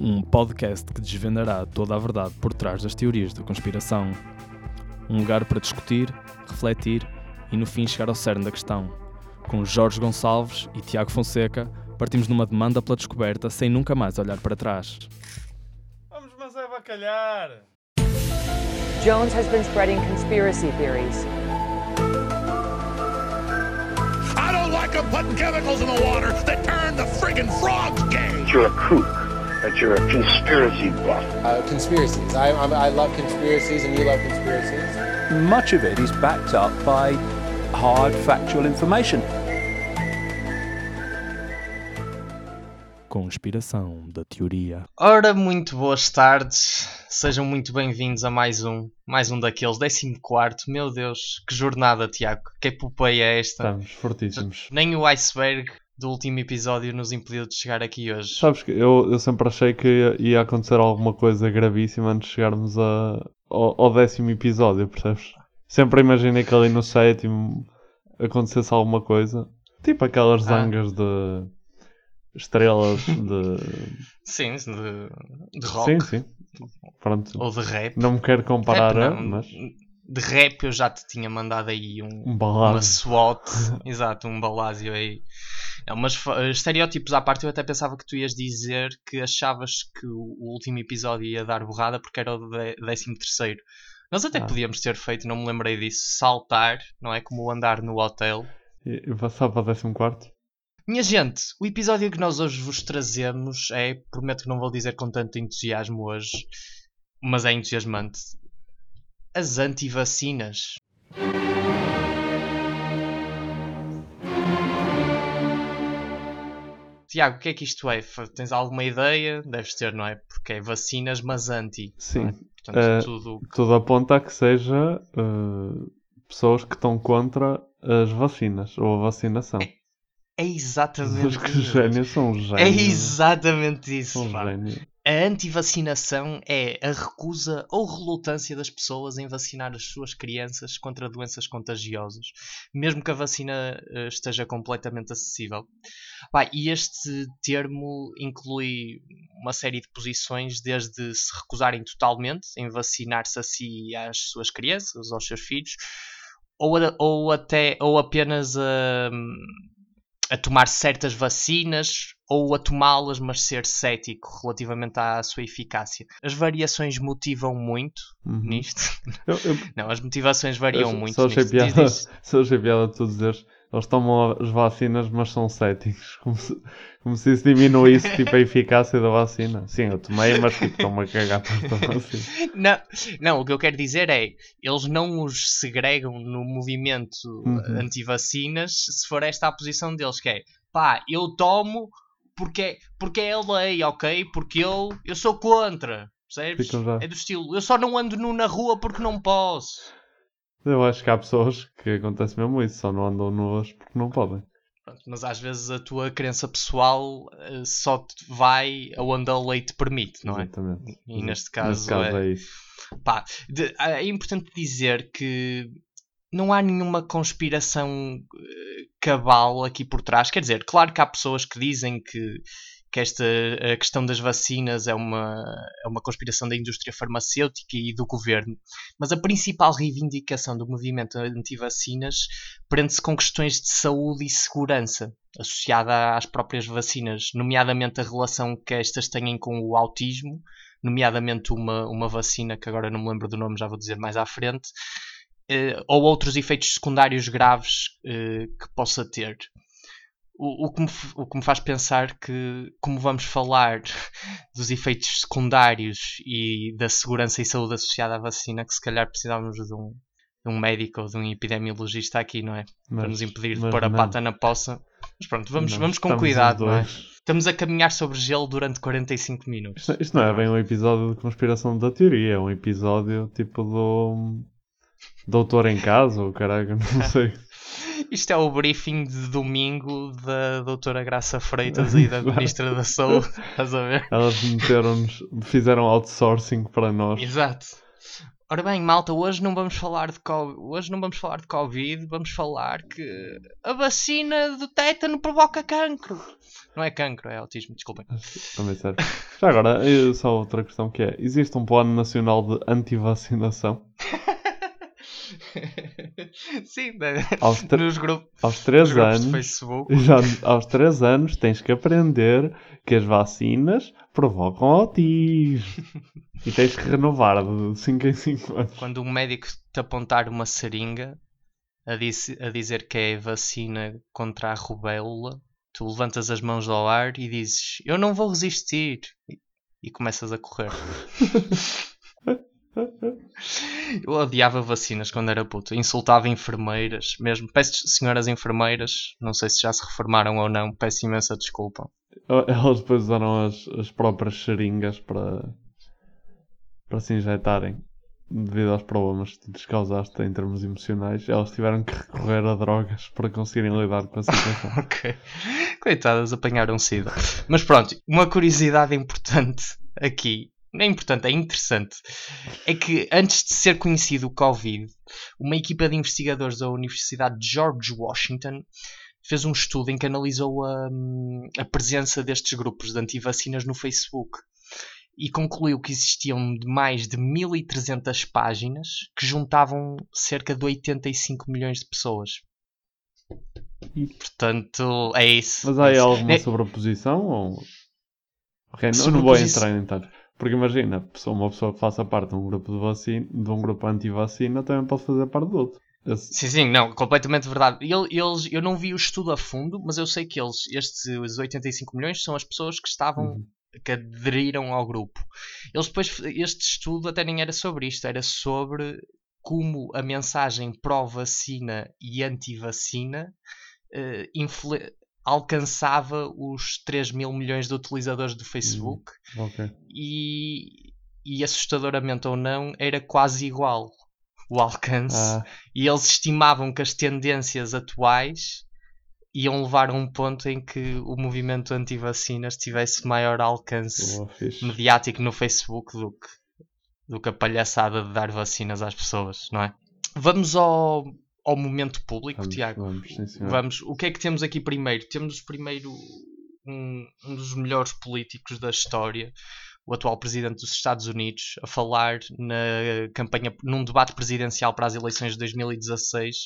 um podcast que desvendará toda a verdade por trás das teorias da conspiração. Um lugar para discutir, refletir e no fim chegar ao cerne da questão. Com Jorge Gonçalves e Tiago Fonseca, partimos numa demanda pela descoberta sem nunca mais olhar para trás. Vamos, mas é bacalhar! Jones has been spreading conspiracy theories. I don't like them putting chemicals in the water that turn the friggin' frogs gay. you're a kook, that you're a conspiracy buff. Uh, conspiracies. I, I, I love conspiracies, and you love conspiracies. much of it is backed up by hard factual information. Conspiração da teoria. Ora, muito boas tardes, sejam muito bem-vindos a mais um, mais um daqueles, 14. Meu Deus, que jornada, Tiago, que epopeia é esta? Estamos fortíssimos. Nem o iceberg do último episódio nos impediu de chegar aqui hoje. Sabes que eu, eu sempre achei que ia, ia acontecer alguma coisa gravíssima antes de chegarmos a, ao, ao décimo episódio, percebes? Sempre imaginei que ali no sétimo acontecesse alguma coisa. Tipo aquelas Ah. zangas de estrelas de. Sim, de, de rock Sim, sim. Pronto. ou de rap. Não me quero comparar Rap a, não, mas De rap eu já te tinha mandado aí um, um uma. SWAT, exato, um balásio aí. Não, mas fa- estereótipos à parte, eu até pensava que tu ias dizer que achavas que o último episódio ia dar borrada porque era o dé- décimo terceiro. Nós até Ah. podíamos ter feito, não me lembrei disso, saltar, não é? Como andar no hotel. E passar para o décimo quarto? Minha gente, o episódio que nós hoje vos trazemos é, prometo que não vou dizer com tanto entusiasmo hoje, mas é entusiasmante. As antivacinas. Tiago, o que é que isto é? Tens alguma ideia? Deves ter, não é? Porque é vacinas, mas anti. Sim. é? Portanto, Eh, tudo. Tudo aponta a que seja eh, pessoas que estão contra as vacinas ou a vacinação. É exatamente Os que isso. gênios são gênios. É exatamente isso. São gênios. A antivacinação é a recusa ou relutância das pessoas em vacinar as suas crianças contra doenças contagiosas, mesmo que a vacina eh, esteja completamente acessível. Pá, e este termo inclui uma série de posições, desde se recusarem totalmente em vacinar-se a si e às suas crianças, aos seus filhos, ou, ou até ou apenas a, a tomar certas vacinas ou a tomá-las, mas ser cético relativamente à sua eficácia. As variações motivam muito Uhum. nisto. Eu, eu, Não, as motivações variam eu muito só achei piada, só achei piada tu dizeres eles tomam as vacinas, mas são céticos. Como se, como se isso diminuísse tipo, a eficácia da vacina. Sim, eu tomei, mas tipo, estou-me a cagar para esta vacina. Não, não, o que eu quero dizer é, eles não os segregam no movimento Uhum. anti-vacinas se for esta a posição deles, que é, pá, eu tomo porque, porque é a lei, ok? Porque eu, eu sou contra, percebes? É do estilo, eu só não ando nu na rua porque não posso. Eu acho que há pessoas que acontece mesmo isso, só não andam nuas porque não podem. Pronto, mas às vezes a tua crença pessoal eh, só te vai aonde a lei te permite, não é? Exatamente. E neste Neste caso, caso é, é isso. pá, de- é importante dizer que não há nenhuma conspiração eh, cabal aqui por trás. Quer dizer, claro que há pessoas que dizem que, que esta a questão das vacinas é uma, é uma conspiração da indústria farmacêutica e do governo, mas a principal reivindicação do movimento anti-vacinas prende-se com questões de saúde e segurança associada às próprias vacinas, nomeadamente a relação que estas têm com o autismo, nomeadamente uma, uma vacina que agora não me lembro do nome, já vou dizer mais à frente, eh, ou outros efeitos secundários graves eh, que possa ter. O, o, que me, o que me faz pensar que, como vamos falar dos efeitos secundários e da segurança e saúde associada à vacina, que se calhar precisávamos de um, de um médico ou de um epidemiologista aqui, não é? Para nos impedir de mas pôr a não. pata na poça. Mas pronto, vamos, Não, vamos com cuidado, não é? Estamos a caminhar sobre gelo durante 45 minutos. Isto, isto não é bem um episódio de conspiração da teoria, é um episódio tipo do Doutor em Casa, ou caralho, não sei. Isto é o briefing de domingo da doutora Graça Freitas e da Ministra da Saúde. Estás a ver? Elas meteram-nos, fizeram outsourcing para nós. Exato. Ora bem, malta, hoje não vamos falar de Covid, hoje não vamos falar de Covid, vamos falar que a vacina do tétano provoca cancro. Não é cancro, é autismo, desculpem. Também sério. Já agora, só outra questão que é: existe um plano nacional de antivacinação? Sim, né? Aos, nos, grupos, aos nos 3 grupos anos. de Facebook. Já aos 3 anos tens que aprender que as vacinas provocam autismo. E tens que renovar de 5 em 5 anos. Quando um médico te apontar uma seringa a, a dizer que é vacina contra a rubéola, tu levantas as mãos ao ar e dizes: Eu não vou resistir. E, e começas a correr. Eu odiava vacinas quando era puto. Insultava enfermeiras, mesmo. Peço senhoras enfermeiras, não sei se já se reformaram ou não, peço imensa desculpa. Elas depois usaram as, as próprias seringas para, para se injetarem. Devido aos problemas que tu lhes causaste em termos emocionais, elas tiveram que recorrer a drogas para conseguirem lidar com a situação. Ok. Coitadas, apanharam sida. Mas pronto, uma curiosidade importante aqui, não é importante, é interessante, é que antes de ser conhecido o Covid, uma equipa de investigadores da Universidade de George Washington fez um estudo em que analisou a, a presença destes grupos de antivacinas no Facebook e concluiu que existiam mais de 1300 páginas que juntavam cerca de 85 milhões de pessoas. Portanto, é isso. Mas há aí alguma É- sobreposição? Ou... Ok, não, não vou Sobreposição- entrar em detalhes. Porque imagina, uma pessoa que faça parte de um grupo de vacina, de um grupo anti-vacina, também pode fazer parte do outro. Esse- Sim, sim, não, completamente verdade. Ele- Eles, eu não vi o estudo a fundo, mas eu sei que eles, estes 85 milhões, são as pessoas que estavam, Uhum. que aderiram ao grupo. Eles depois, este estudo até nem era sobre isto, era sobre como a mensagem pró-vacina e anti-vacina influ- alcançava os 3 mil milhões de utilizadores do Facebook Ok. e, e assustadoramente ou não, era quase igual o alcance. Ah, E eles estimavam que as tendências atuais iam levar a um ponto em que o movimento anti-vacinas tivesse maior alcance fixe. mediático no Facebook do que, do que a palhaçada de dar vacinas às pessoas, não é? Vamos ao, ao momento público, Vamos, Tiago. vamos, sim, senhor. Vamos. O que é que temos aqui primeiro? Temos primeiro um, um dos melhores políticos da história, o atual presidente dos Estados Unidos, a falar na campanha, num debate presidencial para as eleições de 2016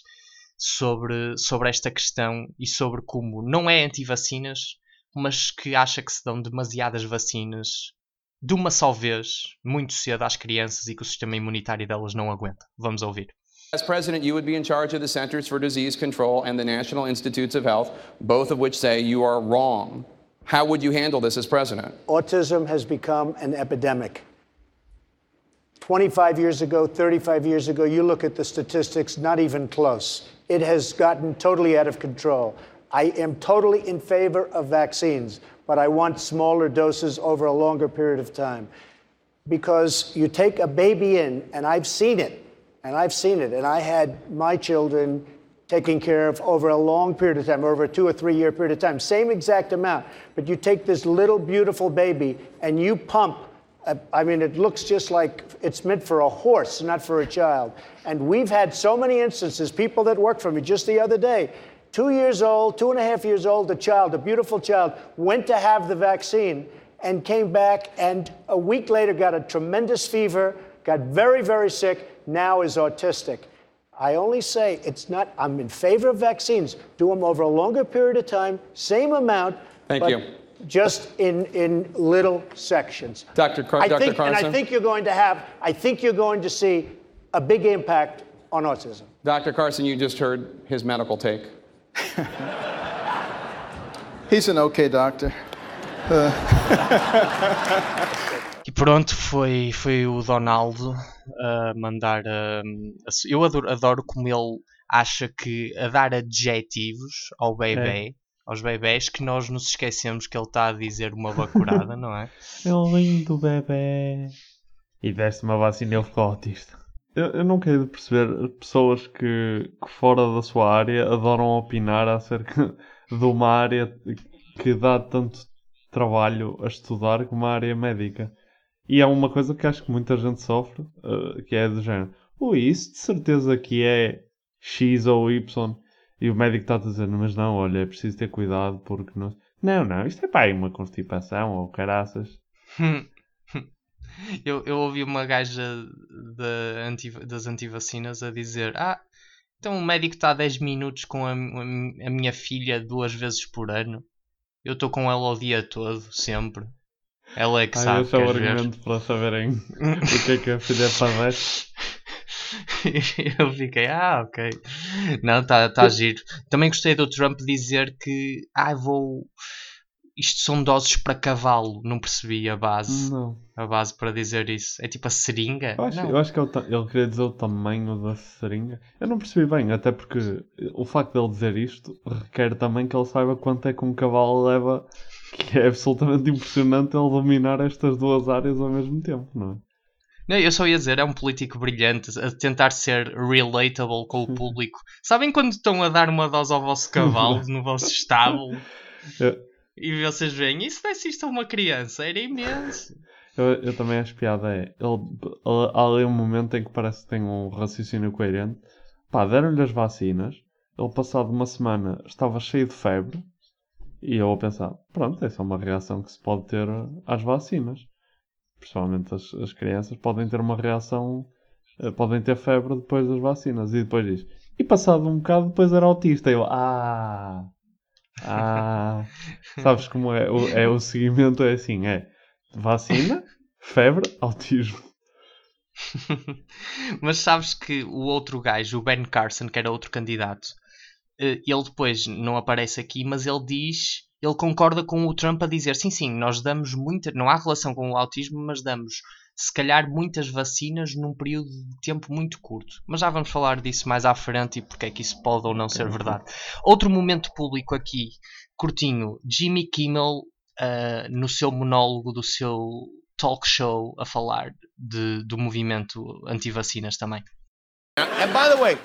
sobre, sobre esta questão e sobre como não é anti-vacinas, mas que acha que se dão demasiadas vacinas de uma só vez, muito cedo às crianças e que o sistema imunitário delas não aguenta. Vamos ouvir. As president, you would be in charge of the Centers for Disease Control and the National Institutes of Health, both of which say you are wrong. How would you handle this as president? Autism has become an epidemic. 25 years ago, 35 years ago, you look at the statistics, not even close. It has gotten totally out of control. I am totally in favor of vaccines, but I want smaller doses over a longer period of time. Because you take a baby in, and I've seen it, and I've seen it, and I had my children taken care of over a long period of time, over a two or three year period of time, same exact amount. But you take this little beautiful baby and you pump. I mean, it looks just like it's meant for a horse, not for a child. And we've had so many instances, people that worked for me just the other day, two years old, two and a half years old, a child, a beautiful child, went to have the vaccine and came back and a week later got a tremendous fever, got very, very sick, now is autistic. I only say it's not, I'm in favor of vaccines. Do them over a longer period of time, same amount. Thank but you. Just in, in little sections. Dr. Car- I Dr. think, and I think you're going to have, I think you're going to see a big impact on autism. Dr. Carson, you just heard his medical take. He's an okay doctor. E uh, pronto, foi, foi o Donaldo a mandar. eu adoro, adoro como ele acha que a dar adjetivos ao bebê, aos bebés, que nós nos esquecemos que ele está a dizer uma bacurada, não é? É um lindo bebê. E deste uma vacina e ele ficou autista. Eu, eu não quero perceber pessoas que, que fora da sua área adoram opinar acerca de uma área que dá tanto trabalho a estudar como a área médica. E é uma coisa que acho que muita gente sofre, uh, que é do género. Ui, isso de certeza que é X ou Y. E o médico está a dizer, mas não, olha, é preciso ter cuidado porque não... Não, não, isto é para aí uma constipação ou caraças. eu, eu ouvi uma gaja da anti, das antivacinas a dizer: Ah, então o médico está 10 minutos com a, a, minha filha duas vezes por ano. Eu estou com ela o dia todo, sempre. Ela é que ah, sabe. Esse é o argumento para saberem o que é que a filha padece. eu fiquei, ah, ok. Não, está tá giro. Também gostei do Trump dizer que, ah, vou. Isto são doses para cavalo. Não percebi a base. Não. A base para dizer isso. É tipo a seringa? Eu acho, não. eu acho que ele, ele queria dizer o tamanho da seringa. Eu não percebi bem, até porque o facto de ele dizer isto requer também que ele saiba quanto é que um cavalo leva, que é absolutamente impressionante ele dominar estas duas áreas ao mesmo tempo, não é? Não, eu só ia dizer, é um político brilhante a tentar ser relatable com o público. Sabem quando estão a dar uma dose ao vosso cavalo no vosso estábulo? E vocês veem, isso desse isto a uma criança, era imenso. Eu, eu também acho piada é, ele, há ali um momento em que parece que tem um raciocínio coerente. Pá, deram-lhe as vacinas, ele passado uma semana estava cheio de febre, e eu a pensar, pronto, essa é uma reação que se pode ter às vacinas principalmente as, as crianças, podem ter uma reação, uh, podem ter febre depois das vacinas. E depois diz, e passado um bocado depois era autista. E eu, ah, ah, sabes como é? O, é o seguimento é assim, é vacina, febre, autismo. Mas sabes que o outro gajo, o Ben Carson, que era outro candidato, eh, ele depois não aparece aqui, mas ele diz ele concorda com o Trump a dizer sim, sim, nós damos muita, não há relação com o autismo, mas damos se calhar muitas vacinas num período de tempo muito curto. Mas já vamos falar disso mais à frente e porque é que isso pode ou não ser verdade. Outro momento público aqui, curtinho, Jimmy Kimmel uh, no seu monólogo do seu talk show a falar de, do movimento anti-vacinas também. And by the way,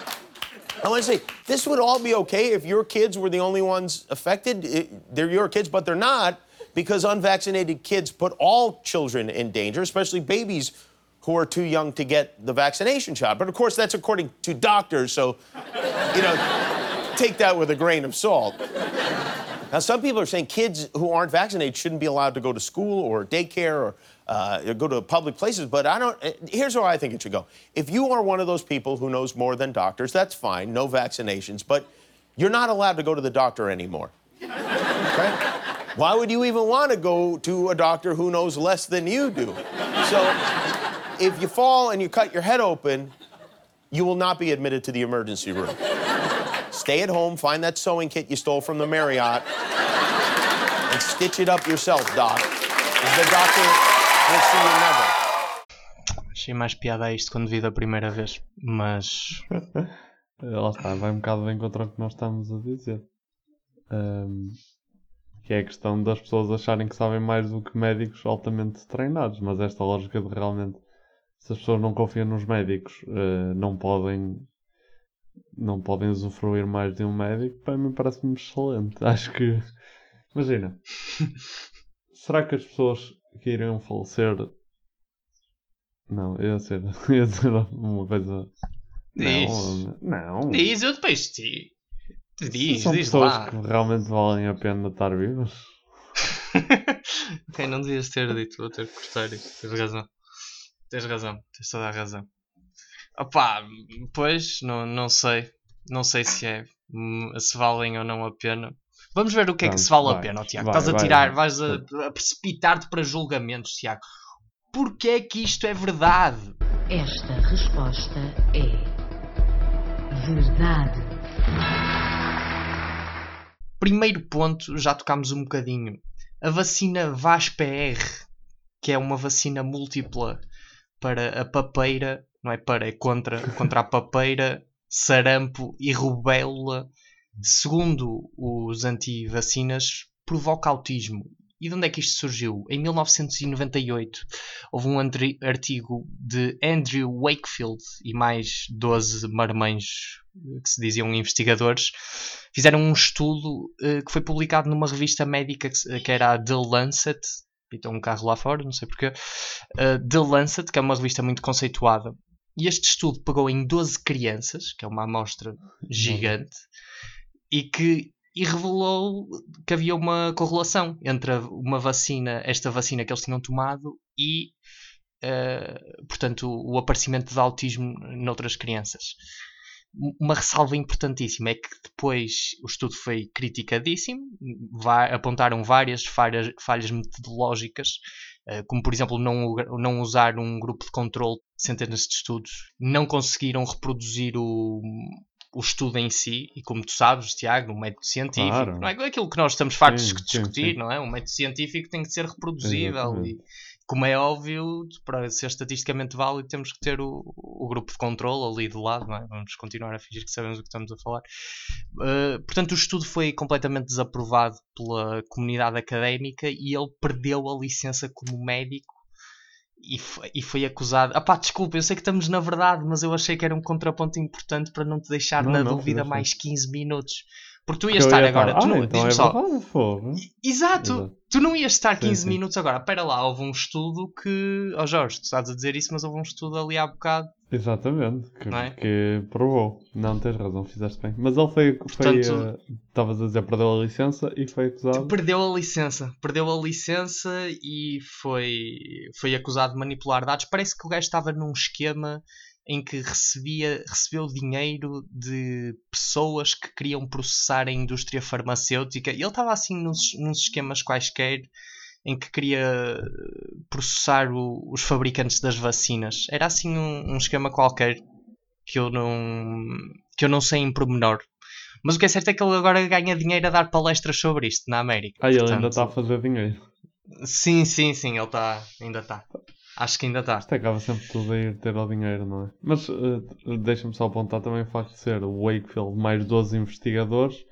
I want to say, this would all be okay if your kids were the only ones affected. It, they're your kids, but they're not because unvaccinated kids put all children in danger, especially babies who are too young to get the vaccination shot. But of course, that's according to doctors, so, you know, take that with a grain of salt. Now, some people are saying kids who aren't vaccinated shouldn't be allowed to go to school or daycare or uh, go to public places. But I don't. Eh, here's where I think it should go. If you are one of those people who knows more than doctors, that's fine. No vaccinations, but you're not allowed to go to the doctor anymore. Why would you even want to go to a doctor who knows less than you do? So, if you fall and you cut your head open, you will not be admitted to the emergency room. Stay at home, find that sewing kit you stole from the Marriott, and stitch it up yourself, Doc. The doctor will see you never. Achei mais piada a isto quando vi da primeira vez, mas. Lá está, vai um bocado bem contra o que nós estamos a dizer. Um, que é a questão das pessoas acharem que sabem mais do que médicos altamente treinados, mas esta lógica de realmente se as pessoas não confiam nos médicos, uh, não podem não podem usufruir mais de um médico, para mim parece-me excelente. Acho que imagina, será que as pessoas que iriam falecer não, ia ser, ia ser uma coisa Diz. Não, não. Diz, eu depois te diz, São diz pessoas lá. que realmente valem a pena estar vivas. ok, não devias ter dito, vou ter que cortar isto. Tens razão. Tens razão, tens toda a razão. Opá, pois, não, não sei. Não sei se é se valem ou não a pena. Vamos ver o que é que se vale a vai, pena, ó, Tiago. vai, Estás a tirar, vai. vais a, a precipitar-te para julgamentos, Tiago. Porquê é que isto é verdade? Esta resposta é verdade. Primeiro ponto, já tocámos um bocadinho. A vacina VAS-PR, que é uma vacina múltipla para a papeira, não é para, é contra, contra a papeira, sarampo e rubéola, segundo os anti-vacinas, provoca autismo. E de onde é que isto surgiu? Em 1998 houve um artigo de Andrew Wakefield e mais 12 marmães eh, que se diziam investigadores fizeram um estudo eh, que foi publicado numa revista médica que, que era a The Lancet pintam um carro lá fora, não sei porquê, uh, The Lancet, que é uma revista muito conceituada. E este estudo pegou em 12 crianças, que é uma amostra gigante, e que e revelou que havia uma correlação entre uma vacina, esta vacina que eles tinham tomado e, uh, portanto, o, aparecimento de autismo noutras crianças. Uma ressalva importantíssima é que depois o estudo foi criticadíssimo, apontaram várias falhas, falhas metodológicas, como por exemplo não, não usar um grupo de controle de centenas de estudos, não conseguiram reproduzir o, o estudo em si, e como tu sabes, Tiago, um método científico, Claro. não é aquilo que nós estamos fartos Sim, de sim, discutir, sim. não é? Um método científico tem que ser reproduzível Exatamente. Como é óbvio, para ser estatisticamente válido, temos que ter o, o grupo de controle ali de lado, não é? Vamos continuar a fingir que sabemos o que estamos a falar. Uh, portanto, o estudo foi completamente desaprovado pela comunidade académica e ele perdeu a licença como médico e foi, e foi acusado. Ah pá, desculpa, eu sei que estamos na verdade, mas eu achei que era um contraponto importante para não te deixar Não, na não, dúvida fizeste mais 15 minutos. Porque tu ias estar ia agora. estar, tu "Ah, não, então diz-me é só. verdade, fogo." Exato. Exato. Tu não ias estar Sim, 15 sim. minutos agora. Pera lá, houve um estudo que. Oh Jorge, tu estás a dizer isso, mas houve um estudo ali há bocado. Exatamente, que, é? que provou. Não tens razão, fizeste bem. Mas ele foi. foi, Portanto- eh, Estavas a dizer, perdeu a licença e foi acusado. Perdeu a licença. Perdeu a licença e foi, foi acusado de manipular dados. Parece que o gajo estava num esquema em que recebia, recebeu dinheiro de pessoas que queriam processar a indústria farmacêutica. Ele estava assim nos, nos esquemas quaisquer em que queria processar o- os fabricantes das vacinas. Era assim um, um esquema qualquer que eu não que eu não sei em pormenor. Mas o que é certo é que ele agora ganha dinheiro a dar palestras sobre isto na América. Ah, ele ainda Portanto, está a fazer dinheiro. Sim, sim, sim, ele está. Ainda está. Acho que ainda está. Isto acaba sempre tudo a ir ter ao dinheiro, não é? Mas eh, deixa-me só apontar também o facto de ser o Wakefield mais 12 investigadores,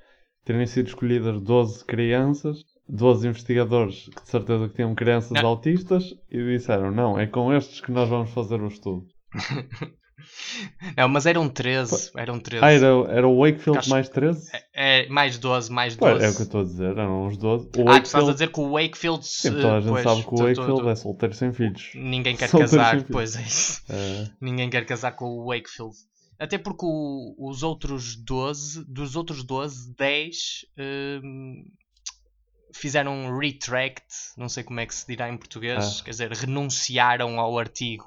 terem sido escolhidas 12 crianças, 12 investigadores que de certeza que tinham crianças Não. autistas e disseram, não, é com estes que nós vamos fazer o estudo. Não, mas eram 13. Eram 13. Ah, era, era o Wakefield Acho- mais 13? É, mais 12, mais Pô, 12. é o que eu estou a dizer, eram uns 12. O Ah, tu estás a Wakefield- dizer que o Wakefield. Sim, toda a gente pois, sabe que o tu- tu- Wakefield tu- é solteiro sem filhos. Ninguém quer Solteiro casar, pois é isso. É. Ninguém quer casar com o Wakefield. Até porque o- os outros 12, dos outros 12, 10 hum, fizeram um retract, não sei como é que se dirá em português, Ah. quer dizer, renunciaram ao artigo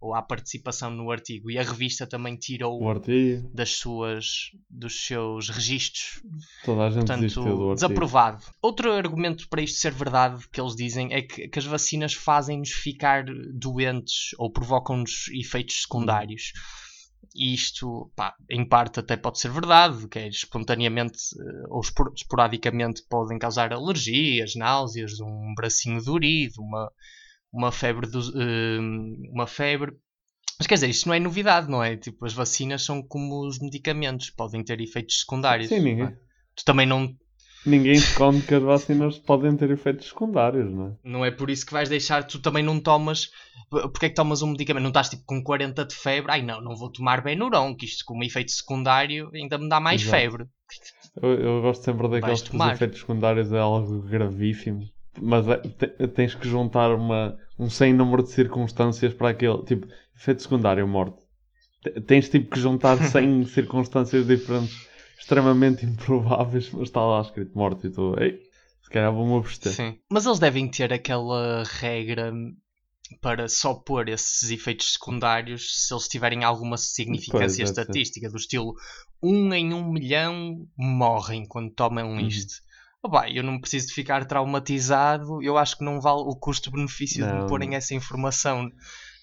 ou à participação no artigo e a revista também tirou O artigo, das suas dos seus registros toda a gente do Portanto, artigo. desaprovado. Outro argumento para isto ser verdade que eles dizem é que, que as vacinas fazem-nos ficar doentes ou provocam-nos efeitos secundários. E isto, pá, em parte até pode ser verdade, que é espontaneamente eh, ou espor- esporadicamente podem causar alergias, náuseas, um bracinho dorido, uma, uma febre, eh, uma febre. Mas quer dizer, isto não é novidade, não é? Tipo, as vacinas são como os medicamentos, podem ter efeitos secundários. Sim, ninguém. Tu também não, Ninguém esconde que as vacinas podem ter efeitos secundários, não é? Não é por isso que vais deixar, tu também não tomas. Porque é que tomas um medicamento? Não estás tipo com 40 de febre? Ai não, não vou tomar Benuron, que isto como efeito secundário ainda me dá mais Exato. febre. Eu, eu gosto sempre daqueles que os efeitos secundários é algo gravíssimo. Mas te- tens que juntar uma, um sem número de circunstâncias para aquele. Tipo, efeito secundário, morte. Te- Tens tipo que juntar 100 circunstâncias diferentes, extremamente improváveis, mas está lá escrito morte e tu, ei, se calhar vou-me abster. Sim. Mas eles devem ter aquela regra para só pôr esses efeitos secundários se eles tiverem alguma significância Pois, estatística, do estilo um em um milhão morrem quando tomam Uhum. isto. Pá, eu não preciso de ficar traumatizado, eu acho que não vale o custo-benefício de me porem essa informação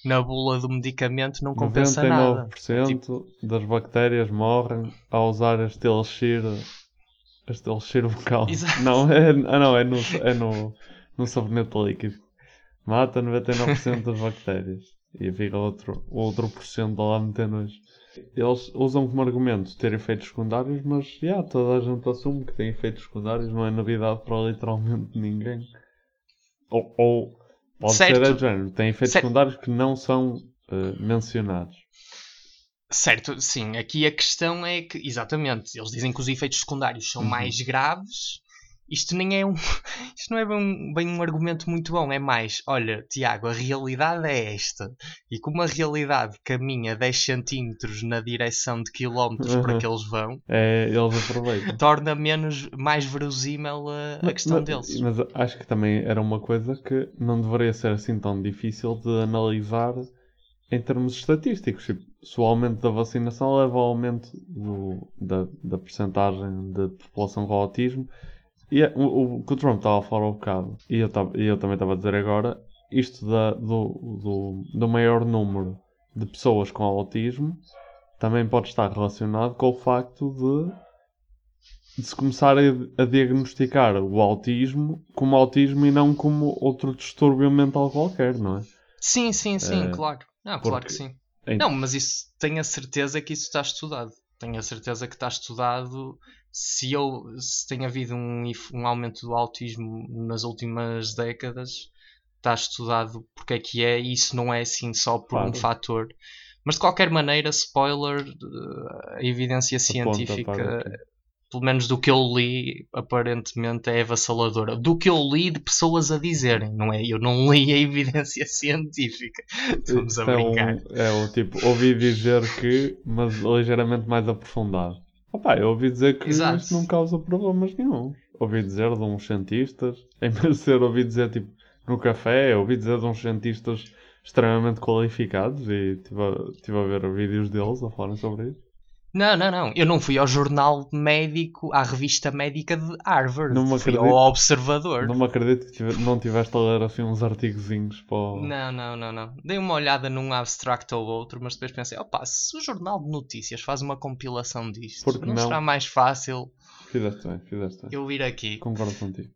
na bula do medicamento, não compensa nada. 99% das bactérias morrem ao usar este elixir, este elixir vocal. Exato. Não, é, ah, não, é no, é no, no sabonete líquido. Mata 99% das bactérias. E fica outro, outro por cento lá meter nojo. Eles usam como argumento ter efeitos secundários, mas já, toda a gente assume que tem efeitos secundários, não é novidade para literalmente ninguém. Ou, ou pode Certo. ser a género, tem efeitos Certo. secundários que não são eh, mencionados. Certo, sim. Aqui a questão é que, exatamente, eles dizem que os efeitos secundários são Uhum. mais graves isto nem é um. Isto não é bem um, bem um argumento muito bom. É mais, olha, Tiago, a realidade é esta. E como a realidade caminha 10 centímetros na direção de quilómetros para Uhum. que eles vão, É, eles aproveitam. torna menos, mais verosímil a, a questão mas, deles. Mas acho que também era uma coisa que não deveria ser assim tão difícil de analisar em termos estatísticos. Tipo, se o aumento da vacinação leva ao aumento do, da, da percentagem de população com autismo. E é- o, o que o Trump estava a falar um bocado, e eu, tava- e eu também estava a dizer agora, isto da, do, do, do maior número de pessoas com autismo também pode estar relacionado com o facto de de se começar a, a diagnosticar o autismo como autismo e não como outro distúrbio mental qualquer, não é? Sim, sim, sim, Eh, claro. Não, claro porque que sim. Não, mas isso tenho a certeza que isso está estudado. Tenho a certeza que está estudado. Se, eu, se tem havido um, um aumento do autismo nas últimas décadas, está estudado porque é que é, e isso não é assim só por um Claro. fator. Mas de qualquer maneira, spoiler, eh, a evidência científica, pelo menos do que eu li, aparentemente é avassaladora. Do que eu li de pessoas a dizerem, não é? Eu não li a evidência científica. Estamos a Isto é, um- brincar. é o tipo, ouvi dizer que, mas ligeiramente mais aprofundado. Opa, eu ouvi dizer que Exato. isto não causa problemas nenhum. Ouvi dizer de uns cientistas, em vez de ser ouvi dizer tipo no café, ouvi dizer de uns cientistas extremamente qualificados e estive a, tive a ver vídeos deles a falarem sobre isso. Não, não, não. Eu não fui ao jornal médico, à revista médica de Harvard. Não me fui acredito. ao Observador. Não me acredito que não tiveste a ler assim uns artigozinhos para o... Não, não, não, não. Dei uma olhada num abstract ou outro, mas depois pensei, opa, se o jornal de notícias faz uma compilação disto, Por que não, não? será mais fácil Fizeste bem, fizeste bem. eu vir aqui? Concordo contigo.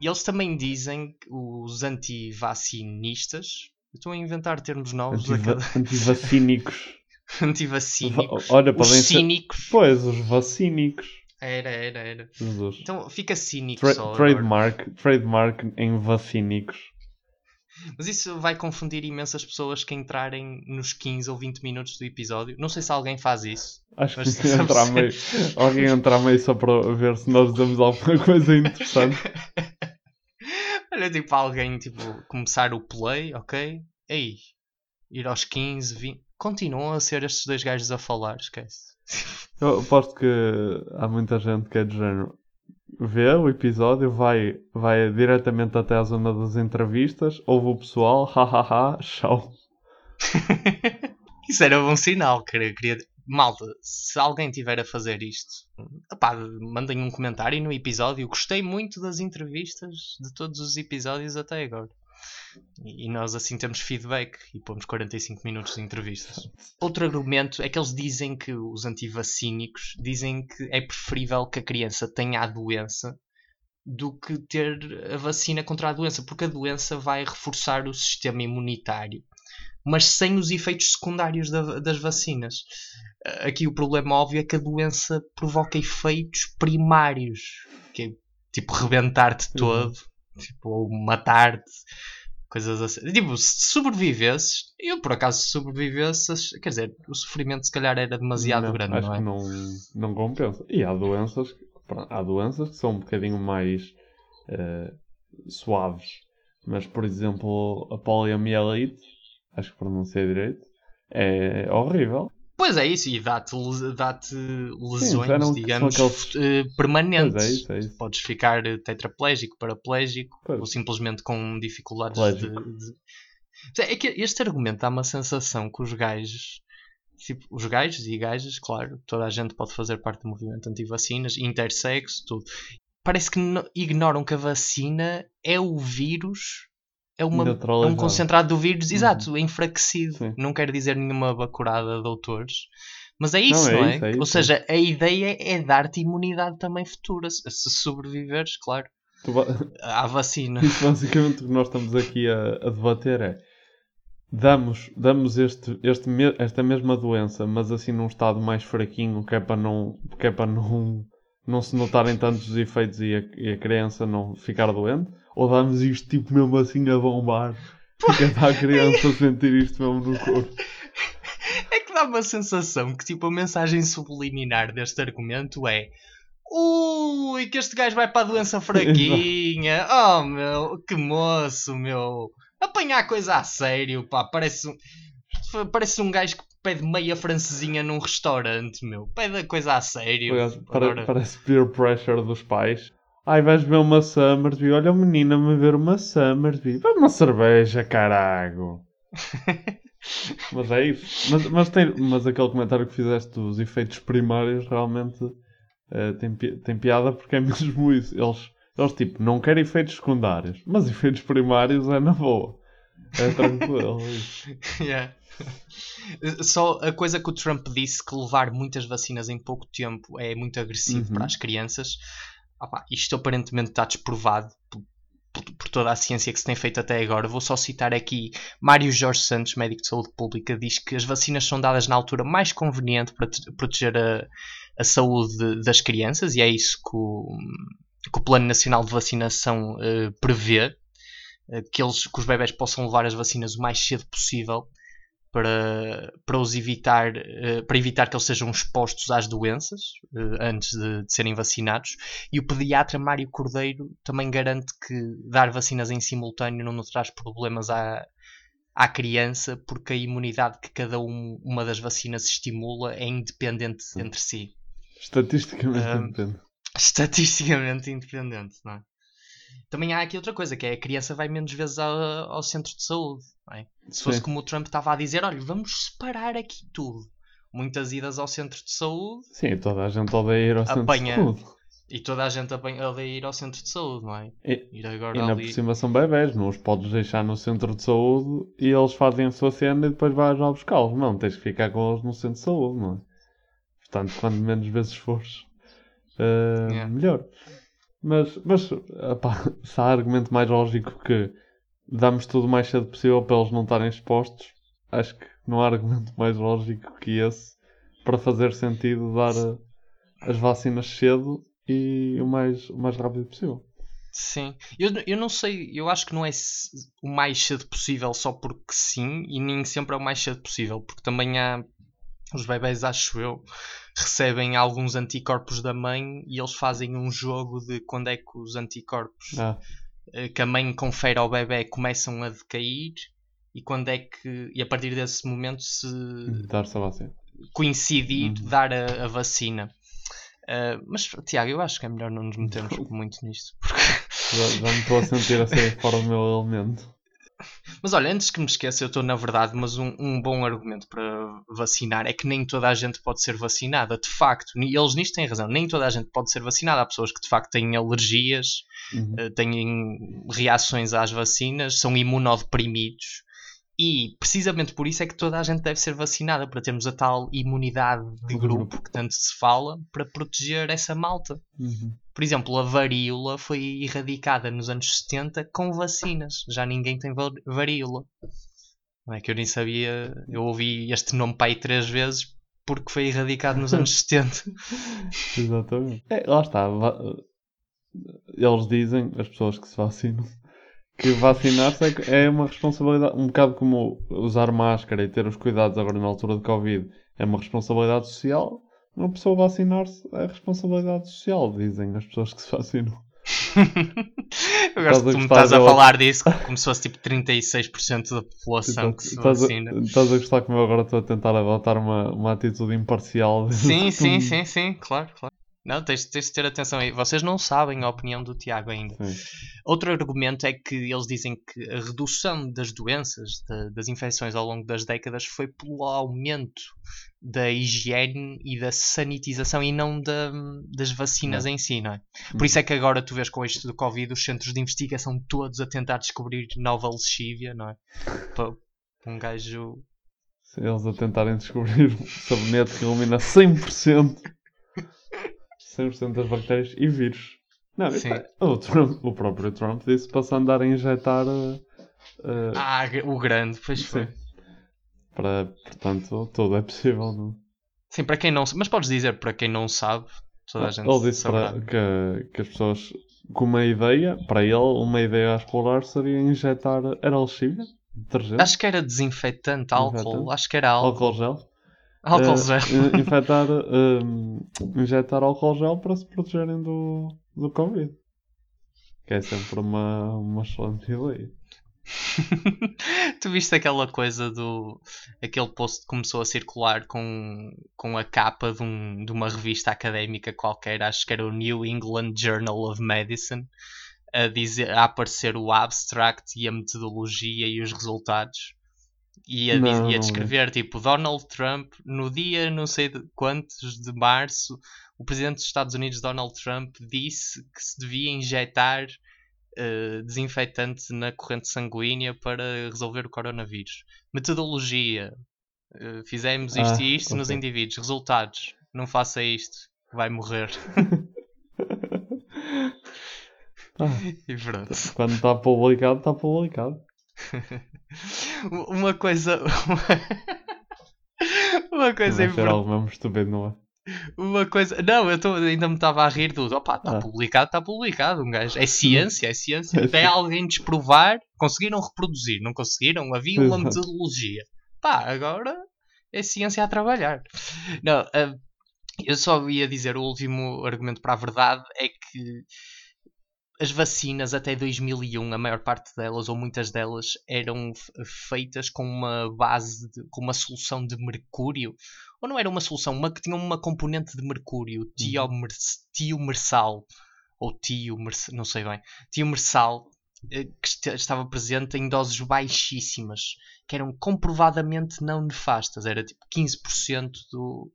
E eles também dizem que os antivacinistas, estou a inventar termos novos Antiva- cada... Antivacínicos. antivacínicos, Olha, os podem ser- cínicos. Pois, os vacínicos. Era, era, era. Jesus. Então fica cínico Tra- só agora. trademark, trademark em vacínicos. Mas isso vai confundir imensas pessoas que entrarem nos 15 ou 20 minutos do episódio. Não sei se alguém faz isso. Acho que entrar meio, alguém entrar meio só para ver se nós dizemos alguma coisa interessante. Olha, tipo, alguém tipo, começar o play, ok? Ei, ir aos 15, 20. Continuam a ser estes dois gajos a falar, esquece. Eu aposto que há muita gente que é de género. Vê o episódio, vai, vai diretamente até à zona das entrevistas, ouve o pessoal, hahaha, tchau. Isso era bom sinal, queria, queria... Malta, se alguém tiver a fazer isto, epá, mandem um comentário no episódio. Gostei muito das entrevistas de todos os episódios até agora. E nós assim temos feedback e pomos 45 minutos de entrevistas. Outro argumento é que eles dizem que os antivacínicos dizem que é preferível que a criança tenha a doença do que ter a vacina contra a doença, porque a doença vai reforçar o sistema imunitário, mas sem os efeitos secundários da- das vacinas. Aqui o problema óbvio é que a doença provoca efeitos primários, que é tipo rebentar-te todo, tipo, ou matar-te, coisas assim. Tipo, se sobrevivesses, eu por acaso se sobrevivesses, quer dizer, o sofrimento se calhar era demasiado Não, grande, acho não é? que não, não compensa. E há doenças, que- há doenças que são um bocadinho mais eh, suaves. Mas, por exemplo, a poliomielite, acho que pronunciei direito, é horrível. Pois é isso, e dá-te dá-te lesões, já não- digamos, aqueles- eh, permanentes. É isso, é isso. Podes ficar eh, tetraplégico, paraplégico, Pois. ou simplesmente com dificuldades de, de- É que este argumento dá uma sensação que os gajos, tipo, os gajos e gajas, claro, toda a gente pode fazer parte do movimento anti-vacinas, intersexo, tudo. Parece que no- ignoram que a vacina é o vírus, é, uma, é um concentrado do vírus, Uhum. exato, enfraquecido. Sim. Não quer dizer nenhuma bacurada de autores. Mas é isso, Não, não, é é? isso, é Ou isso. seja, a ideia é dar-te imunidade também futura, se sobreviveres, claro, va- à vacina. Isso basicamente o que nós estamos aqui a, a debater é damos, damos este, este, esta mesma doença, mas assim num estado mais fraquinho, que é para não, que é para não, não se notarem tantos os efeitos e a, e a criança não ficar doente, ou damos isto tipo mesmo assim a bombar, que é para a criança sentir isto mesmo no corpo. É que dá uma sensação que tipo a mensagem subliminar deste argumento é Ui, que este gajo vai para a doença fraquinha. oh, meu, que moço, meu. Apanhar coisa a sério, pá. Parece um, parece um gajo que pede meia francesinha num restaurante, meu. Pede a coisa a sério. Aliás, para- Agora- Parece peer pressure dos pais. Ai, vais ver uma Summersby. Olha o menino a me ver uma Summersby. Vai uma cerveja, carago. mas é isso. Mas, mas, tem, mas aquele comentário que fizeste dos efeitos primários realmente eh, tem, tem piada porque é mesmo isso. Eles, eles tipo, não querem efeitos secundários. Mas efeitos primários é na boa. É tranquilo. isso. Yeah. Só a coisa que o Trump disse que levar muitas vacinas em pouco tempo é muito agressivo Uhum. para as crianças. Opá, isto aparentemente está desprovado por, por- por toda a ciência que se tem feito até agora. Vou só citar aqui Mário Jorge Santos, médico de saúde pública, diz que as vacinas são dadas na altura mais conveniente para te- proteger a, a saúde das crianças e é isso que o, que o Plano Nacional de Vacinação eh, prevê eh, que, eles, que os bebés possam levar as vacinas o mais cedo possível para, para os evitar eh, para evitar que eles sejam expostos às doenças eh, antes de, de serem vacinados e o pediatra Mário Cordeiro também garante que dar vacinas em simultâneo não traz problemas à, à criança porque a imunidade que cada um, uma das vacinas estimula é independente entre si Estatisticamente Um, depende. estatisticamente independente, não é? Também há aqui outra coisa, que é a criança vai menos vezes ao, ao centro de saúde, não é? Se fosse Sim. como o Trump estava a dizer, olha, vamos separar aqui tudo. Muitas idas ao centro de saúde Sim, toda a gente odeia ir ao centro apanha... de saúde. E toda a gente odeia ir ao centro de saúde, não é? E, Ir agora e na ali... por cima são bebés, não os podes deixar no centro de saúde e eles fazem a sua cena e depois vais lá buscá-los. Não, tens que ficar com eles no centro de saúde, não é? Portanto, quanto menos vezes fores, eh, Yeah. melhor. Mas, mas epá, se há argumento mais lógico que damos tudo o mais cedo possível para eles não estarem expostos, acho que não há argumento mais lógico que esse para fazer sentido dar eh, as vacinas cedo e o mais, o mais rápido possível. Sim, eu, eu não sei, eu acho que não é o mais cedo possível só porque sim, e nem sempre é o mais cedo possível, porque também há os bebés, acho eu, recebem alguns anticorpos da mãe e eles fazem um jogo de quando é que os anticorpos Ah, eh, que a mãe confere ao bebê começam a decair e quando é que, e a partir desse momento se dar-se a vacina. coincidir Uhum. dar a, a vacina. Ah, mas Tiago, eu acho que é melhor não nos metermos muito nisto. Já, já me estou a sentir a sair fora do meu elemento. Mas olha, antes que me esqueça, eu estou na verdade, mas um, um bom argumento para vacinar é que nem toda a gente pode ser vacinada. De facto, e eles nisto têm razão, nem toda a gente pode ser vacinada. Há pessoas que de facto têm alergias, Uhum. eh, têm reações às vacinas, são imunodeprimidos. E precisamente por isso é que toda a gente deve ser vacinada, para termos a tal imunidade de grupo que tanto se fala, para proteger essa malta. Uhum. Por exemplo, a varíola foi erradicada nos anos 70 com vacinas. Já ninguém tem va- varíola. Não é que eu nem sabia. Eu ouvi este nome aí três vezes porque foi erradicado nos anos 70. Exatamente. É, lá está. Eles dizem, as pessoas que se vacinam, que vacinar-se é uma responsabilidade, um bocado como usar máscara e ter os cuidados agora na altura de Covid, é uma responsabilidade social. Uma pessoa vacinar-se é responsabilidade social, dizem as pessoas que se vacinam. Eu gosto que tu me estás a falar disso como se fosse tipo 36% da população que se vacina. estás a gostar como eu agora estou a tentar adotar uma, uma atitude imparcial. Sim, sim, sim, sim, claro, claro. Não, tens, tens de ter atenção aí. Vocês não sabem a opinião do Tiago ainda. Sim. Outro argumento é que eles dizem que a redução das doenças, da- das infecções ao longo das décadas, foi pelo aumento da higiene e da sanitização e não da- das vacinas Não. em si, não é? Por isso é que agora tu vês com isto do Covid os centros de investigação todos a tentar descobrir nova lexívia, não é? Para um gajo. Eles a tentarem descobrir um sabonete que elimina 100%, 100% das bactérias e vírus. Não, Sim. o, Trump- o próprio Trump disse para se andar a injetar. uh, Ah, o grande, pois sim. foi. Para, portanto, tudo é possível. Não? Sim, para quem não mas podes dizer para quem não sabe, toda a gente Ele disse para, que, que as pessoas, com uma ideia, para ele, uma ideia a explorar seria injetar. Era lexívia? Detergente? Acho que era desinfetante, álcool, acho que era álcool. álcool gel. Álcool eh, gel. in- infectar, eh, injetar álcool gel para se protegerem do, do Covid. Que é sempre uma, uma excelente ideia. tu viste aquela coisa do. aquele post que começou a circular com, com a capa de, um, de uma revista académica qualquer, acho que era o New England Journal of Medicine, a, dizer, a aparecer o abstract e a metodologia e os resultados. E a, Não, e a descrever, tipo, Donald Trump, no dia não sei de quantos de março, o presidente dos Estados Unidos, Donald Trump, disse que se devia injetar eh, desinfetante na corrente sanguínea para resolver o coronavírus. Metodologia. eh, fizemos isto Ah, e isto nos ok. indivíduos. Resultados. Não faça isto. Vai morrer. Ah, e pronto. quando está publicado, está publicado. Uma coisa. Uma coisa importante. Uma coisa. Não, eu tô, ainda me estava a rir do. Opa, está Ah. publicado, está publicado. Um gajo. É ciência, é ciência. É Até alguém desprovar. Conseguiram reproduzir, não conseguiram? Havia uma metodologia. Pá, agora é ciência a trabalhar. Não, ah, eu só ia dizer o último argumento para a verdade é que as vacinas até 2001, a maior parte delas, ou muitas delas, eram feitas com uma base, de- com uma solução de mercúrio. Ou não era uma solução, uma que tinha uma componente de mercúrio, tiomer, tiomersal, ou tiomersal, não sei bem, tiomersal, eh, que estava presente em doses baixíssimas, que eram comprovadamente não nefastas. Era tipo 15% do,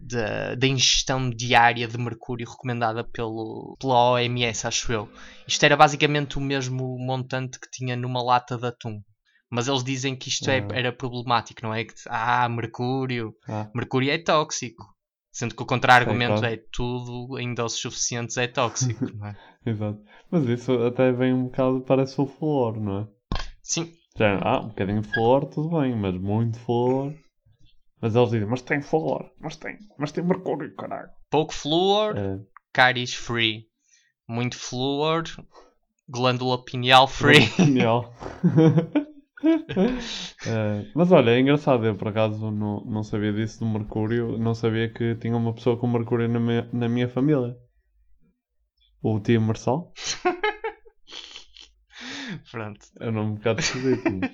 da, da ingestão diária de mercúrio recomendada pelo, pela OMS, acho eu. Isto era basicamente o mesmo montante que tinha numa lata de atum. Mas eles dizem que isto é- Ah. era problemático, não é? Que, ah, mercúrio. Ah. Mercúrio é tóxico. Sendo que o contra-argumento claro. é tudo em doses suficientes é tóxico, não é? Exato. Mas isso até vem um bocado, parece o flor, não é? Sim. Já, ah, um bocadinho de flor, tudo bem, mas muito flor. Mas eles dizem, mas tem flor, mas tem, mas tem mercúrio, caralho. Pouco flúor, É. caries free. Muito flúor, glândula pineal free. Genial. É, mas olha, é engraçado, eu por acaso não, não sabia disso do Mercúrio, não sabia que tinha uma pessoa com Mercúrio na minha, na minha família. O tio Marçal. Pronto. É um nome um bocado esquisito. mas-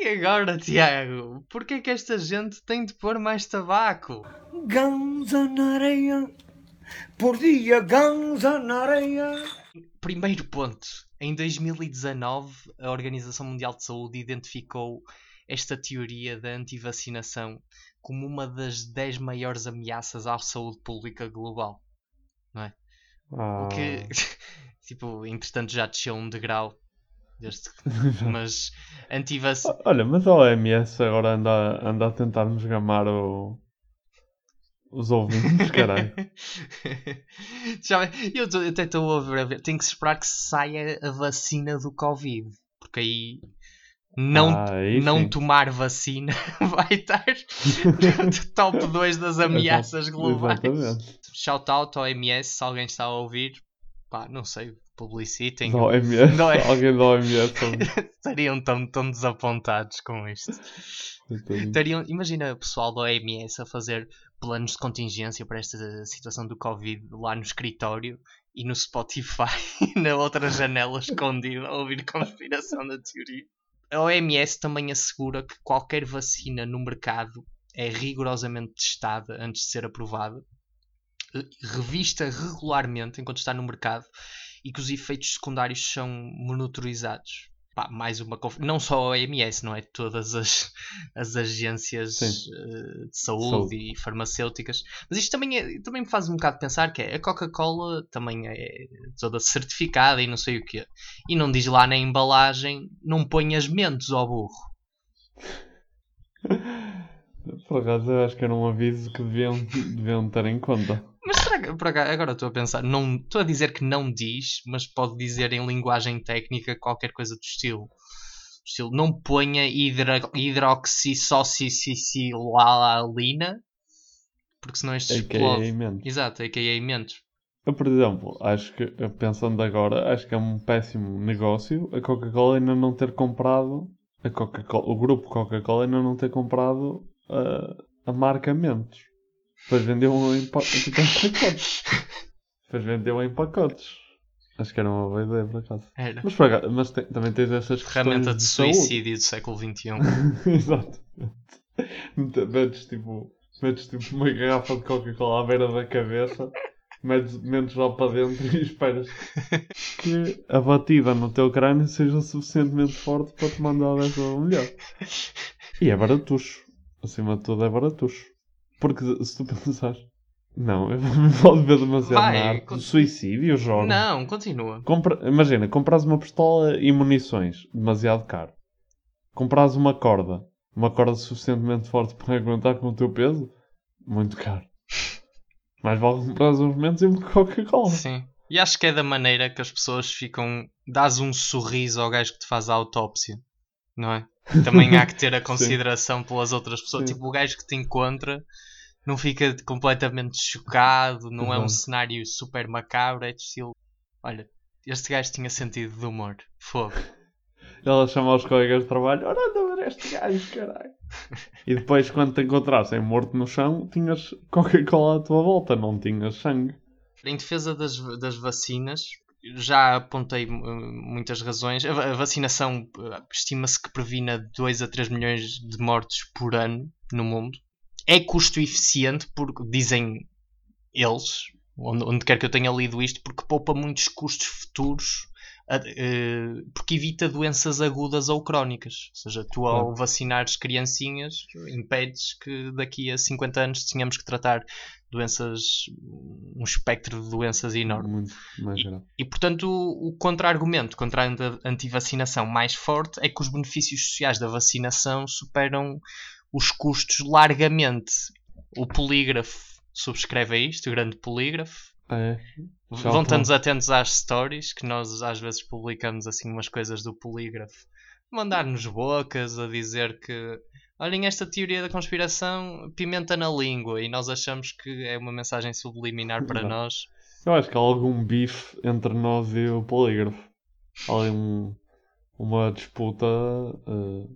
E agora, Tiago? Porquê que esta gente tem de pôr mais tabaco? Ganza na areia, por dia ganza na areia. Primeiro ponto. Em 2019, a Organização Mundial de Saúde identificou esta teoria da antivacinação como uma das 10 maiores ameaças à saúde pública global. Não é? Ah, O que, tipo, entretanto já desceu um degrau. Desde que- mas antivacinação. Olha, mas a OMS agora anda, anda a tentar nos gamar o... os ouvintes, caralho. Já, eu, tô- eu até estou a ver, a ver. Tem que esperar que saia a vacina do Covid. Porque aí não, Ah, não sim. tomar vacina vai estar no top 2 das ameaças globais. Exatamente. Shout out ao OMS se alguém está a ouvir. Pá, não sei, publicitem. Da OMS, Não é- alguém da OMS. Estariam tão, tão desapontados com isto. Estariam, imagina o pessoal da OMS a fazer planos de contingência para esta situação do Covid lá no escritório e no Spotify, na outra janela escondida, a ouvir conspiração da teoria. A OMS também assegura que qualquer vacina no mercado é rigorosamente testada antes de ser aprovada, eh, revista regularmente enquanto está no mercado e que os efeitos secundários são monitorizados. Pá, mais uma conf... não só a OMS, não é? Todas as, as agências eh, de saúde, Saúde. e farmacêuticas. Mas isto também, é, também me faz um bocado pensar que é, a Coca-Cola também é toda certificada e não sei o quê. E não diz lá na embalagem, não põe as mentes ao burro. Por acaso, eu acho que era um aviso que deviam, deviam ter em conta. Agora estou a pensar, não, estou a dizer que não diz, mas pode dizer em linguagem técnica qualquer coisa do estilo. Estilo não ponha hidra, hidroxissocicilina, porque senão isto explode. mentos. Exato, AKA mentos. Eu, por exemplo, acho que, pensando agora, acho que é um péssimo negócio a Coca-Cola ainda não ter comprado, a Coca-Cola, o grupo Coca-Cola ainda não ter comprado uh, a marca Mentos. Depois vendeu em, pa tipo, em pacotes. Depois vendeu em pacotes. Acho que era uma boa ideia, por acaso. Era. Mas, por acaso- mas tem- também tens essas Ferramenta de saúde. suicídio do século um. XXI. Exato. Metes tipo, metes tipo uma garrafa de Coca-Cola à beira da cabeça, metes, metes lá para dentro e esperas que a batida no teu crânio seja suficientemente forte para te mandar dessa melhor. E é baratucho. Acima de tudo é baratucho. Porque se tu pensares. Não, eu me pode ver demasiado Vai, na arte con- suicídio, Jorge. Não, continua. Compra, imagina, compras uma pistola e munições, demasiado caro. Compras uma corda, uma corda suficientemente forte para aguentar com o teu peso, muito caro. Mais vale comprar uns momentos e uma Coca-Cola. Sim. E acho que é da maneira que as pessoas ficam. dás um sorriso ao gajo que te faz a autópsia, não é? Também há que ter a consideração pelas outras pessoas. Sim. Tipo, o gajo que te encontra não fica completamente chocado, não é um Exato. cenário super macabro, é de estilo. Olha, este gajo tinha sentido de humor. Fogo. Ela chama os colegas de trabalho, ora anda a ver este gajo, caralho. E depois, quando te encontrassem morto no chão, tinhas Coca-Cola à tua volta, não tinhas sangue. Em defesa das, das vacinas, já apontei uh, muitas razões. A, va- a vacinação uh, estima-se que previna 2 a 3 milhões de mortes por ano no mundo. É custo eficiente, porque dizem eles, onde, onde quer que eu tenha lido isto, porque poupa muitos custos futuros. Eh, porque evita doenças agudas ou crónicas. Ou seja, tu ao vacinares criancinhas, impedes que daqui a 50 anos tenhamos que tratar doenças, um espectro de doenças enorme. Grave. E portanto, o, o contra-argumento contra a anti- antivacinação mais forte é que os benefícios sociais da vacinação superam os custos largamente. O polígrafo subscreve a isto, o grande polígrafo. É. Já Vão estou. estando atentos às stories, que nós às vezes publicamos assim umas coisas do polígrafo. Mandar-nos bocas a dizer que olhem esta teoria da conspiração, pimenta na língua, e nós achamos que é uma mensagem subliminar para Não. nós. Eu acho que há algum bife entre nós e o polígrafo. Há um, uma disputa. eh,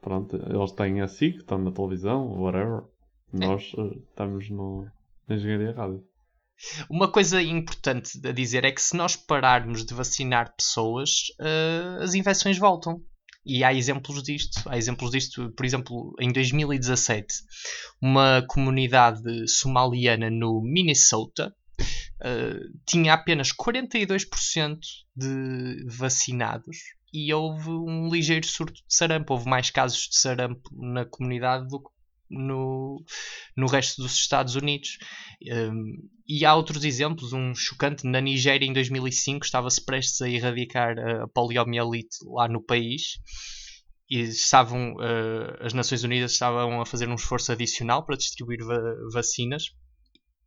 pronto, eles têm a SIC, estão na televisão, whatever. Nós eh, estamos no, na engenharia rádio. Uma coisa importante a dizer é que se nós pararmos de vacinar pessoas, eh, as infecções voltam. E há exemplos disto. Há exemplos disto, por exemplo, em 2017, uma comunidade somaliana no Minnesota eh, tinha apenas 42% de vacinados e houve um ligeiro surto de sarampo. Houve mais casos de sarampo na comunidade do que no, no resto dos Estados Unidos. Um, e há outros exemplos, um chocante, na Nigéria em 2005 estava-se prestes a erradicar a poliomielite lá no país e estavam, uh, as Nações Unidas estavam a fazer um esforço adicional para distribuir va- vacinas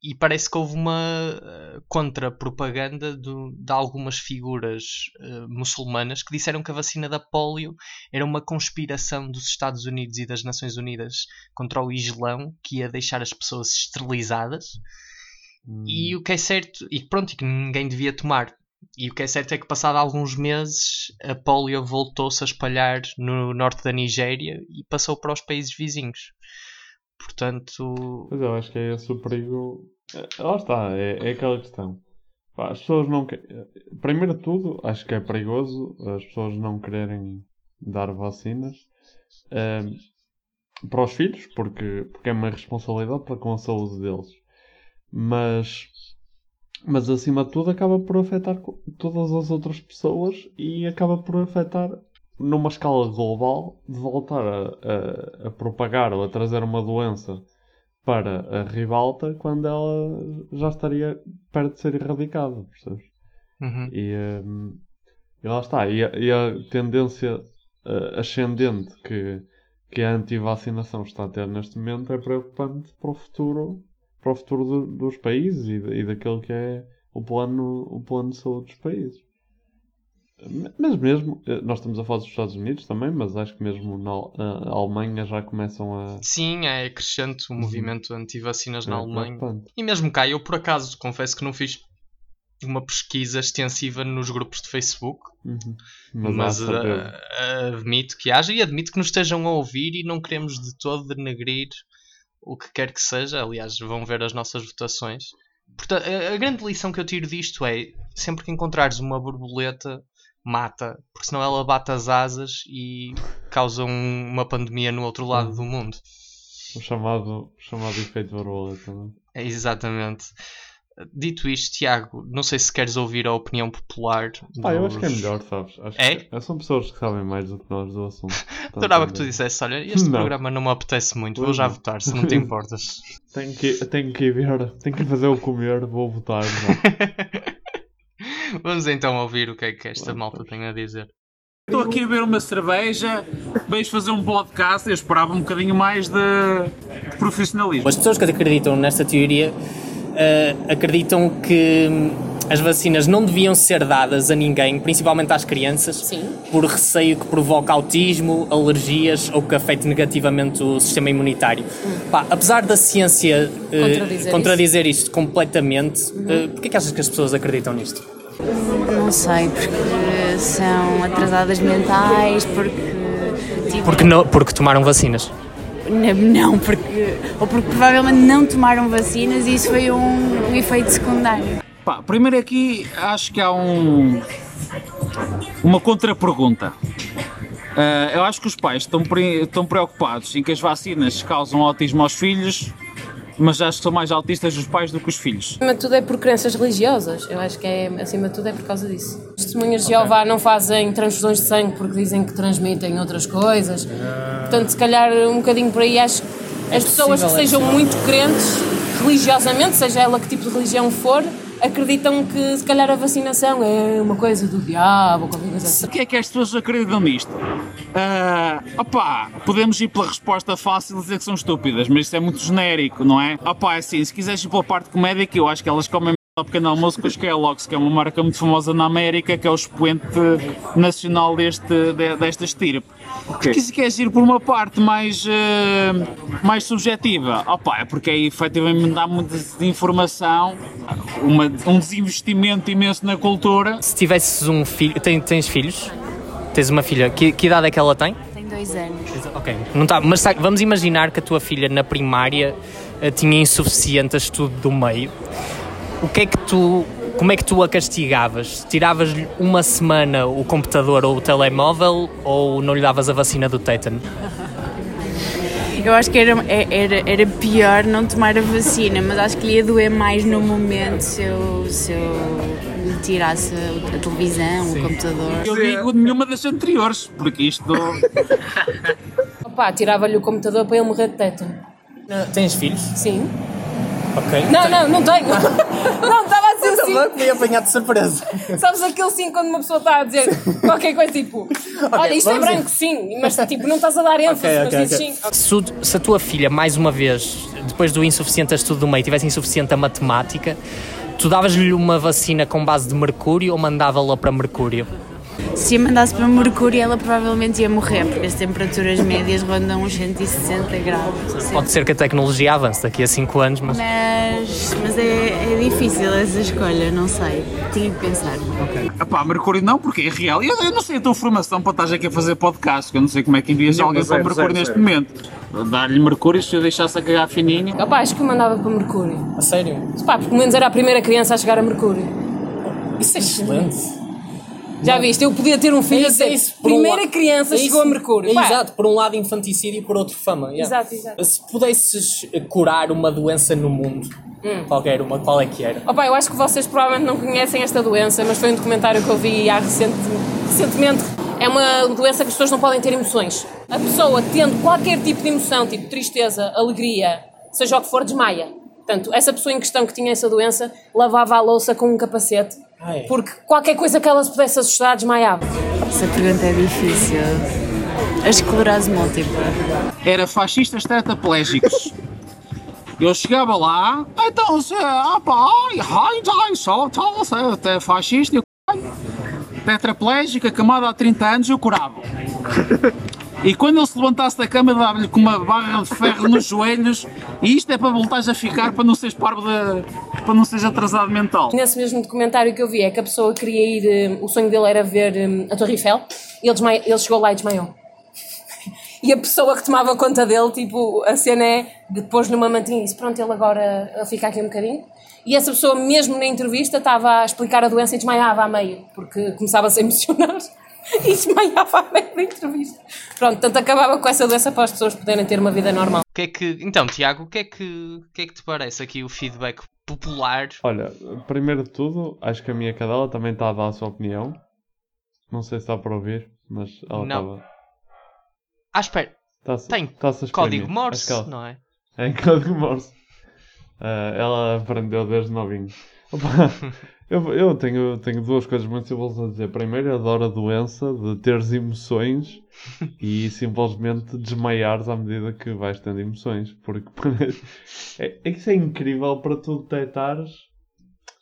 e parece que houve uma uh, contra-propaganda do- de algumas figuras uh, muçulmanas que disseram que a vacina da polio era uma conspiração dos Estados Unidos e das Nações Unidas contra o Islão que ia deixar as pessoas esterilizadas e o que é certo, e pronto, e que ninguém devia tomar. E o que é certo é que, passado alguns meses, a polio voltou-se a espalhar no norte da Nigéria e passou para os países vizinhos. Portanto, Mas eu acho que é esse o perigo. É, Lá está, é, é aquela questão. As pessoas não. Primeiro de tudo, acho que é perigoso as pessoas não quererem dar vacinas ehm, para os filhos, porque, porque é uma responsabilidade para com a saúde deles. Mas, mas acima de tudo, acaba por afetar todas as outras pessoas e acaba por afetar numa escala global de voltar a, a, a propagar ou a trazer uma doença para a ribalta quando ela já estaria perto de ser erradicada, percebes? Uhum. E, hum, e lá está. E a, e a tendência ascendente que, que a antivacinação está a ter neste momento é preocupante para o futuro, para o futuro do- dos países e, e daquele que é o plano, o plano de saúde dos países. Mas mesmo, eh, nós estamos a falar dos Estados Unidos também, mas acho que mesmo na Alemanha já começam a. sim, é crescente o movimento anti-vacinas na É Alemanha. preocupante. E mesmo cá, eu por acaso confesso que não fiz uma pesquisa extensiva nos grupos de Facebook, Uhum. Mas, mas, ah, admito que haja e admito que nos estejam a ouvir e não queremos de todo denegrir o que quer que seja. Aliás, vão ver as nossas votações. Portanto, a, a grande lição que eu tiro disto é: sempre que encontrares uma borboleta, mata, porque senão ela bate as asas e causa um- uma pandemia no outro lado do mundo. O chamado, o chamado efeito borboleta. não é? É exatamente. Dito isto, Tiago, não sei se queres ouvir a opinião popular. Pá, eu acho que é dos- melhor, sabes? Acho É? que são pessoas que sabem mais do que nós do assunto. Adorava que tu dissesse: olha, este Não. programa não me apetece muito, vou já votar, se não te importas. Tenho que, tenho que ir ver, tenho que fazer o comer, vou votar. Vamos então ouvir o que é que esta malta tem a dizer. Estou aqui a beber uma cerveja, vejo fazer um podcast e eu esperava um bocadinho mais de, profissionalismo. As pessoas que acreditam nesta teoria eh, acreditam que hum, as vacinas não deviam ser dadas a ninguém, principalmente às crianças, por receio que provoque autismo, alergias ou que afete negativamente o sistema imunitário. Pá, apesar da ciência eh, Contradizer contradizer isto completamente, eh, porquê é que achas que as pessoas acreditam nisto? Não sei, porque são atrasadas mentais, porque. Tipo, Porque, não, porque tomaram vacinas. N- Não, porque. Ou porque provavelmente não tomaram vacinas e isso foi um, um efeito secundário. Pá, primeiro aqui acho que há um, uma contrapergunta. Ah, eu acho que os pais estão, pre- estão preocupados em que as vacinas causam autismo aos filhos, mas acho que são mais autistas os pais do que os filhos. Acima de tudo é por crenças religiosas. Eu acho que é, acima de tudo é por causa disso. As testemunhas de Jeová não fazem transfusões de sangue porque dizem que transmitem outras coisas. Portanto, se calhar um bocadinho por aí acho que as pessoas que possível, é sejam possível. muito crentes religiosamente, seja ela que tipo de religião for, acreditam que se calhar a vacinação é uma coisa do diabo qualquer coisa assim. O que é que as pessoas acreditam nisto? Ah, opá, podemos ir pela resposta fácil e dizer que são estúpidas, mas isso é muito genérico, não é? Opá, é assim, se quiseres ir pela parte comédica, eu acho que elas comem ao pequeno almoço com os Kellogg's, que é uma marca muito famosa na América, que é o expoente nacional deste, de- desta estirpe. Porque se queres ir por uma parte mais, eh, mais subjetiva, opá, é porque aí efetivamente dá muita desinformação, uma, um desinvestimento imenso na cultura. Se tivesses um filho. Tens, tens filhos? Tens uma filha. Que, que idade é que ela tem? Tem dois anos. Ok. Não tá, mas vamos imaginar que a tua filha na primária eh, tinha insuficiente a estudo do meio. O que é que tu. Como é que tu a castigavas? Tiravas-lhe uma semana o computador ou o telemóvel ou não lhe davas a vacina do tétano? Eu acho que era, era, era pior não tomar a vacina, mas acho que lhe ia doer mais no momento se eu, se eu lhe tirasse a, televisão, o computador. Eu digo nenhuma das anteriores, porque isto. Opá, tirava-lhe o computador para ele morrer de tétano. Tens filhos? Sim. Ok. Não, não, não tenho. Não, estava a dizer assim. Também fui apanhado de surpresa. Sabes aquele sim quando uma pessoa está a dizer qualquer coisa tipo Olha, isto é branco, sim, mas tipo, não estás a dar ênfase, Ok, mas ok, dizes ok. sim. Se, se a tua filha, mais uma vez, depois do insuficiente a estudo do meio, tivesse insuficiente a matemática, tu davas-lhe uma vacina com base de mercúrio ou mandava-la para mercúrio? Se a mandasse para Mercúrio, ela provavelmente ia morrer, porque as temperaturas médias rondam uns 160 graus. Pode ser que a tecnologia avance daqui a 5 anos, mas. Mas, mas é, é difícil essa escolha, não sei. Tinha que pensar. Epá, Mercúrio não, porque é real. Eu, eu não sei a tua formação para estás aqui a fazer podcast, que eu não sei como é que envias Não, alguém para zero, Mercúrio zero, neste zero. momento. Dar-lhe Mercúrio se eu deixasse a cagar fininho. Opá, acho que o mandava para Mercúrio. A sério? Pá, porque pelo menos era a primeira criança a chegar a Mercúrio. Isso é excelente. Já viste, eu podia ter um filho É a isso, é isso. Um primeira lado- criança é chegou a. Mercúrio. É exato, por um lado infanticídio e por outro fama. yeah. Exato, exato. Se pudesses curar uma doença no mundo, Hum. qualquer uma, qual é que era? Opa, eu acho que vocês provavelmente não conhecem esta doença, mas foi um documentário que eu vi há recente, recentemente. É uma doença que as pessoas não podem ter emoções. A pessoa tendo qualquer tipo de emoção, tipo tristeza, alegria, seja o que for, desmaia. Portanto, essa pessoa em questão que tinha essa doença lavava a louça com um capacete, Ai. porque qualquer coisa que ela se pudesse assustar desmaiava. Essa pergunta é difícil. A esclerose múltipla. Era fascistas tetraplégicos. Eu chegava lá, então, se, ah pá, ai, ai, ai, só, só, até fascista, eu, caralho. tetraplégico, acamado há 30 anos, eu curava. E quando ele se levantasse da cama, dava-lhe com uma barra de ferro nos joelhos, e isto é para voltares a ficar, para não seres parvo, de, para não seres atrasado mental. Nesse mesmo documentário que eu vi, é que a pessoa queria ir, eh, o sonho dele era ver eh, a Torre Eiffel, e ele, ele chegou lá e desmaiou. E a pessoa que tomava conta dele, tipo, a cena é depois numa mantinha disse: Pronto, ele agora fica aqui um bocadinho. E essa pessoa, mesmo na entrevista, estava a explicar a doença e desmaiava a meio, porque começava a se emocionar e desmaiava a meio da entrevista. Pronto, tanto acabava com essa doença para as pessoas poderem ter uma vida normal. O que é que, então, Tiago, o que é que, o que é que te parece aqui o feedback popular? Olha, primeiro de tudo, acho que a minha cadela também está a dar a sua opinião. Não sei se está para ouvir, mas ela Não. estava. Ah, espera. Tá-se- Tem espremer. código Morse, ela- não é? É código Morse. Ah, ela aprendeu desde novinho. Opa, eu eu tenho, tenho duas coisas muito simples a dizer. Primeiro, adoro a doença de teres emoções e simplesmente desmaiares à medida que vais tendo emoções. Porque é, é que isso é incrível para tu detectares.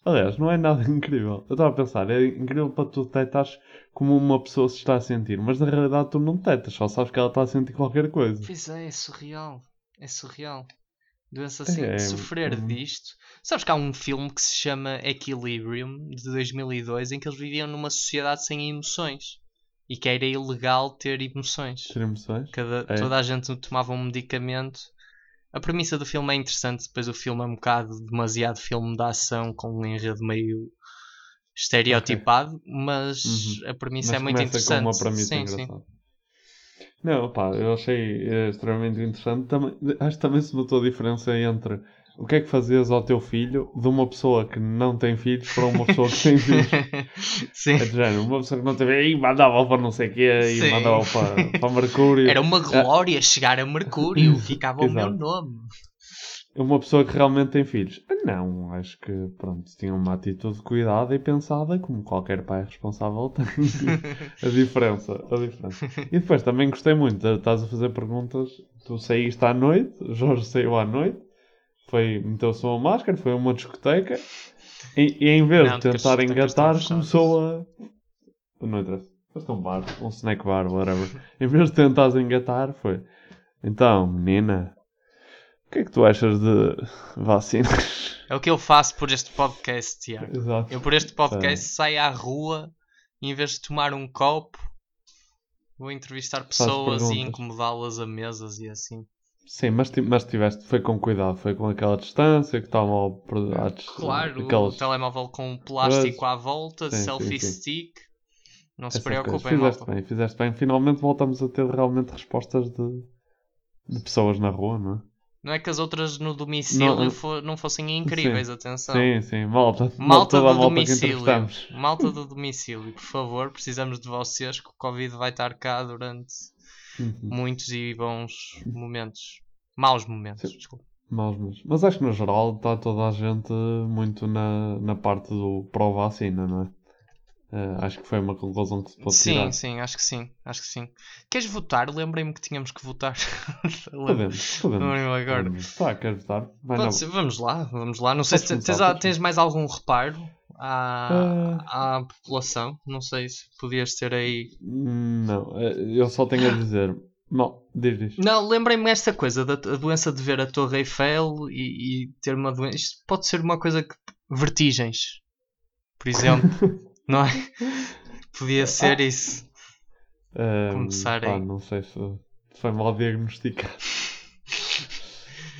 Aliás, não é nada incrível. Eu estava a pensar, é incrível para tu detectares como uma pessoa se está a sentir, mas na realidade tu não detectas, só sabes que ela está a sentir qualquer coisa. Pois é, é surreal. É surreal. Doença assim, É, sofrer hum. disto. Sabes que há um filme que se chama Equilibrium, de 2002, em que eles viviam numa sociedade sem emoções. E que era ilegal ter emoções. Ter emoções? Cada, É. Toda a gente tomava um medicamento. A premissa do filme é interessante, depois o filme é um bocado demasiado filme de ação, com um enredo meio estereotipado, mas Uhum. a premissa Mas é muito interessante. Com uma premissa sim, sim. Não, pá, eu achei eh, extremamente interessante. Também, acho que também se notou a diferença entre o que é que fazias ao teu filho de uma pessoa que não tem filhos para uma pessoa que tem filhos. Sim. É de género, uma pessoa que não tem filhos, e mandava para não sei o quê, e Sim. mandava para, para Mercúrio. Era uma Ah, glória chegar a Mercúrio, ficava o meu nome. Uma pessoa que realmente tem filhos. Não, acho que, pronto, tinha uma atitude cuidada e pensada, como qualquer pai responsável tem. a diferença, a diferença. E depois também gostei muito, estás a fazer perguntas, tu saíste à noite, Jorge saiu à noite, foi, meteu-se uma máscara, foi a uma discoteca, e, e em vez Não, de tentar engatar, começou a... Não interessa. Foste um bar, um snack bar, whatever. Em vez de tentares engatar, foi... Então, menina, o que é que tu achas de vacinas? É o que eu faço por este podcast, Tiago. Exato. Eu por este podcast É. saio à rua e em vez de tomar um copo, vou entrevistar pessoas e incomodá-las a mesas e assim. Sim, mas, mas tiveste, foi com cuidado, foi com aquela distância que estavam dis- Claro, aquelas- o telemóvel com plástico Coisas. à volta, Sim, sim, selfie sim. stick. Não se essas preocupem, coisas. Fizeste malta. bem, fizeste bem. Finalmente voltamos a ter realmente respostas de, de pessoas na rua, não é? Não é que as outras no domicílio Não, fo- não fossem incríveis, sim. atenção. Sim, sim, malta. Malta toda a do malta domicílio. Malta do domicílio, por favor, precisamos de vocês que o Covid vai estar cá durante Uhum. muitos e bons momentos. Maus momentos, desculpa. Maus, mas, mas acho que no geral está toda a gente muito na, na parte do pró-vacina, não é? Eh, acho que foi uma conclusão que se pode Sim, tirar. sim, acho que sim, acho que sim. Queres votar? Lembrei-me que tínhamos que votar. Podemos, podemos. Agora. podemos. Tá, queres votar? Pode vamos lá, vamos lá. Não sei se tens, começar, tens, mais algum reparo à, Ah. à população. Não sei se podias ter aí. Não, eh, eu só tenho a dizer. Não, diz, diz. Não, lembrei-me esta coisa da da doença de ver a Torre Eiffel e, e ter uma doença. Isto pode ser uma coisa que. Vertigens, por exemplo, não é? Podia ser isso. Ahm, Começar pá, aí. Não sei se foi mal diagnosticado.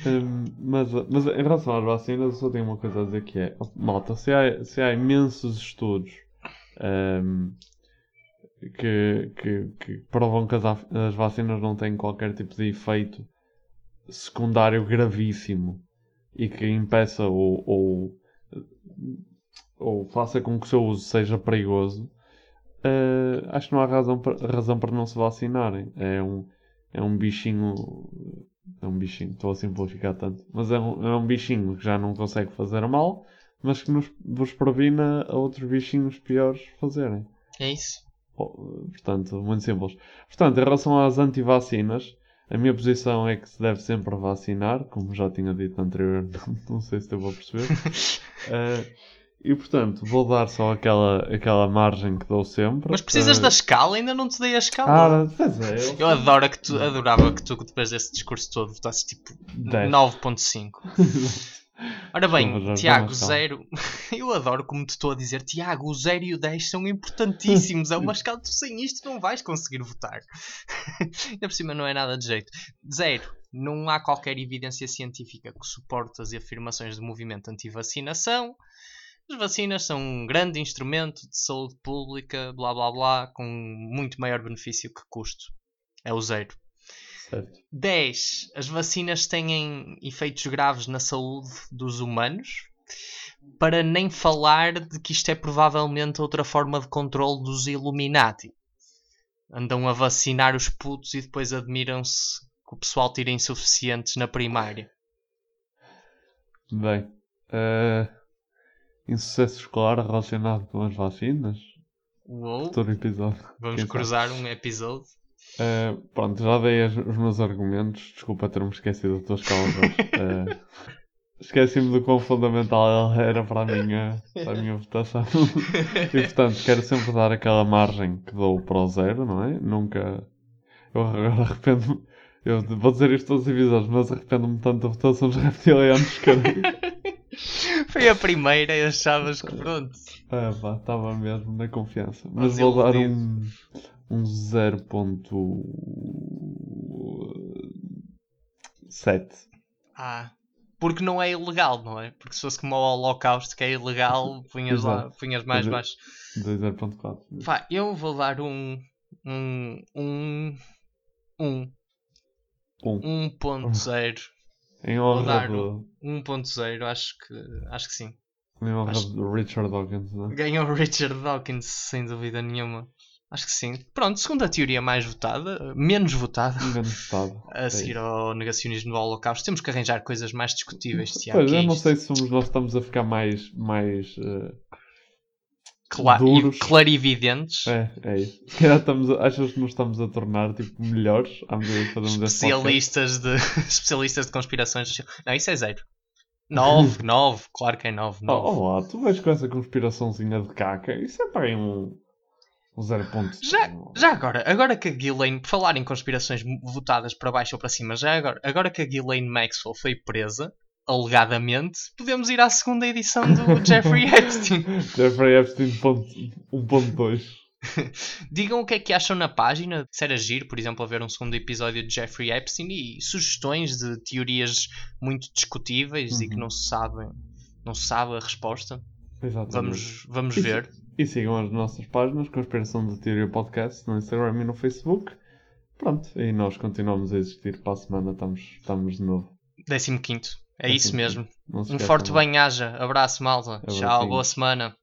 Ahm, mas, mas em relação às vacinas, eu só tenho uma coisa a dizer que é: malta, se há, se há imensos estudos ahm, que, que, que provam que as, as vacinas não têm qualquer tipo de efeito secundário gravíssimo e que impeça ou, ou, ou faça com que o seu uso seja perigoso, eh, acho que não há razão para, razão para não se vacinarem. É um, é um bichinho. É um bichinho, estou a simplificar tanto. Mas é um, é um bichinho que já não consegue fazer mal, mas que nos, vos previne a outros bichinhos piores fazerem. É isso. Oh, Portanto, muito simples. Portanto, em relação às antivacinas, a minha posição é que se deve sempre vacinar, como já tinha dito anteriormente, não sei se eu vou perceber. Eh, e portanto, vou dar só aquela, aquela margem que dou sempre. Mas precisas Eh, da escala? Ainda não te dei a escala. Ah, pois é, eu- Eu adoro que tu, adorava que tu, depois desse discurso todo, votasses tipo Dez. 9.5. Ora bem, Tiago, zero. Eu adoro como te estou a dizer, Tiago, o 0 e o 10 são importantíssimos. É uma escala, tu sem isto não vais conseguir votar. Ainda por cima não é nada de jeito. Zero. Não há qualquer evidência científica que suporte as afirmações do movimento anti-vacinação. As vacinas são um grande instrumento de saúde pública, blá blá blá, com muito maior benefício que custo. É o zero. Certo. 10. As vacinas têm efeitos graves na saúde dos humanos. Para nem falar de que isto é provavelmente outra forma de controle dos Illuminati. Andam a vacinar os putos e depois admiram-se que o pessoal tira insuficientes na primária. Bem, eh, insucesso escolar relacionado com as vacinas. Uou. Futuro episódio. Vamos quem sabe. cruzar um episódio. Eh, pronto, já dei os meus argumentos. Desculpa ter-me esquecido da tua escola. Jorge. Eh, Esqueci-me do quão fundamental ela era para a minha, para a minha votação. e portanto, quero sempre dar aquela margem que dou para o zero, não é? Nunca. Eu agora arrependo-me. Eu vou dizer isto todos os episódios, mas arrependo-me tanto da votação dos reptilianos que. Foi a primeira e achavas que pronto. Ah, pá, estava mesmo na confiança. Mas Mas vou dar iludido. um, um 0.7. Ah, porque não é ilegal, não é? Porque se fosse como o Holocausto, que é ilegal, punhas lá, punhas mais eu- baixo. Dois 0.4. Pá, eu vou dar um. Um. Um. Um. Um. 1.0. Em honra do- um 1.0, acho que, acho que sim. Em honra Acho- do Richard Dawkins, não é? Ganhou o Richard Dawkins, sem dúvida nenhuma. Acho que sim. Pronto, segunda teoria mais votada, menos votada. Menos votado. A É seguir isso. ao negacionismo do Holocausto. Temos que arranjar coisas mais discutíveis, Tiago. Pois, que é eu não isto. sei se somos nós estamos a ficar mais. mais eh, Cla- e duros. clarividentes. É, é isso. Se calhar estamos a- achas que nos estamos a tornar tipo, melhores à medida que fazemos especialistas de, especialistas de conspirações. Não, isso é zero. 9, 9, claro que é 9. Oh, oh lá, tu vais com essa conspiraçãozinha de caca. Isso é para aí um. um 0.5. Já, já agora, agora que a Ghislaine, por falar em conspirações votadas para baixo ou para cima, já agora, agora que a Ghislaine Maxwell foi presa, alegadamente, podemos ir à segunda edição do Jeffrey Epstein. Jeffrey Epstein ponto- 1.2. Digam o que é que acham na página, se era giro, por exemplo, haver um segundo episódio de Jeffrey Epstein e sugestões de teorias muito discutíveis e que Uhum. não se sabem, não se sabe a resposta. Exatamente. Vamos, vamos E- ver. E sigam as nossas páginas, Conspiração da Teoria Podcast, no Instagram e no Facebook. Pronto, e nós continuamos a existir para a semana, estamos, estamos de novo. 15 É isso mesmo. Um forte bem-aja. Abraço, malta. Tchau, boa semana.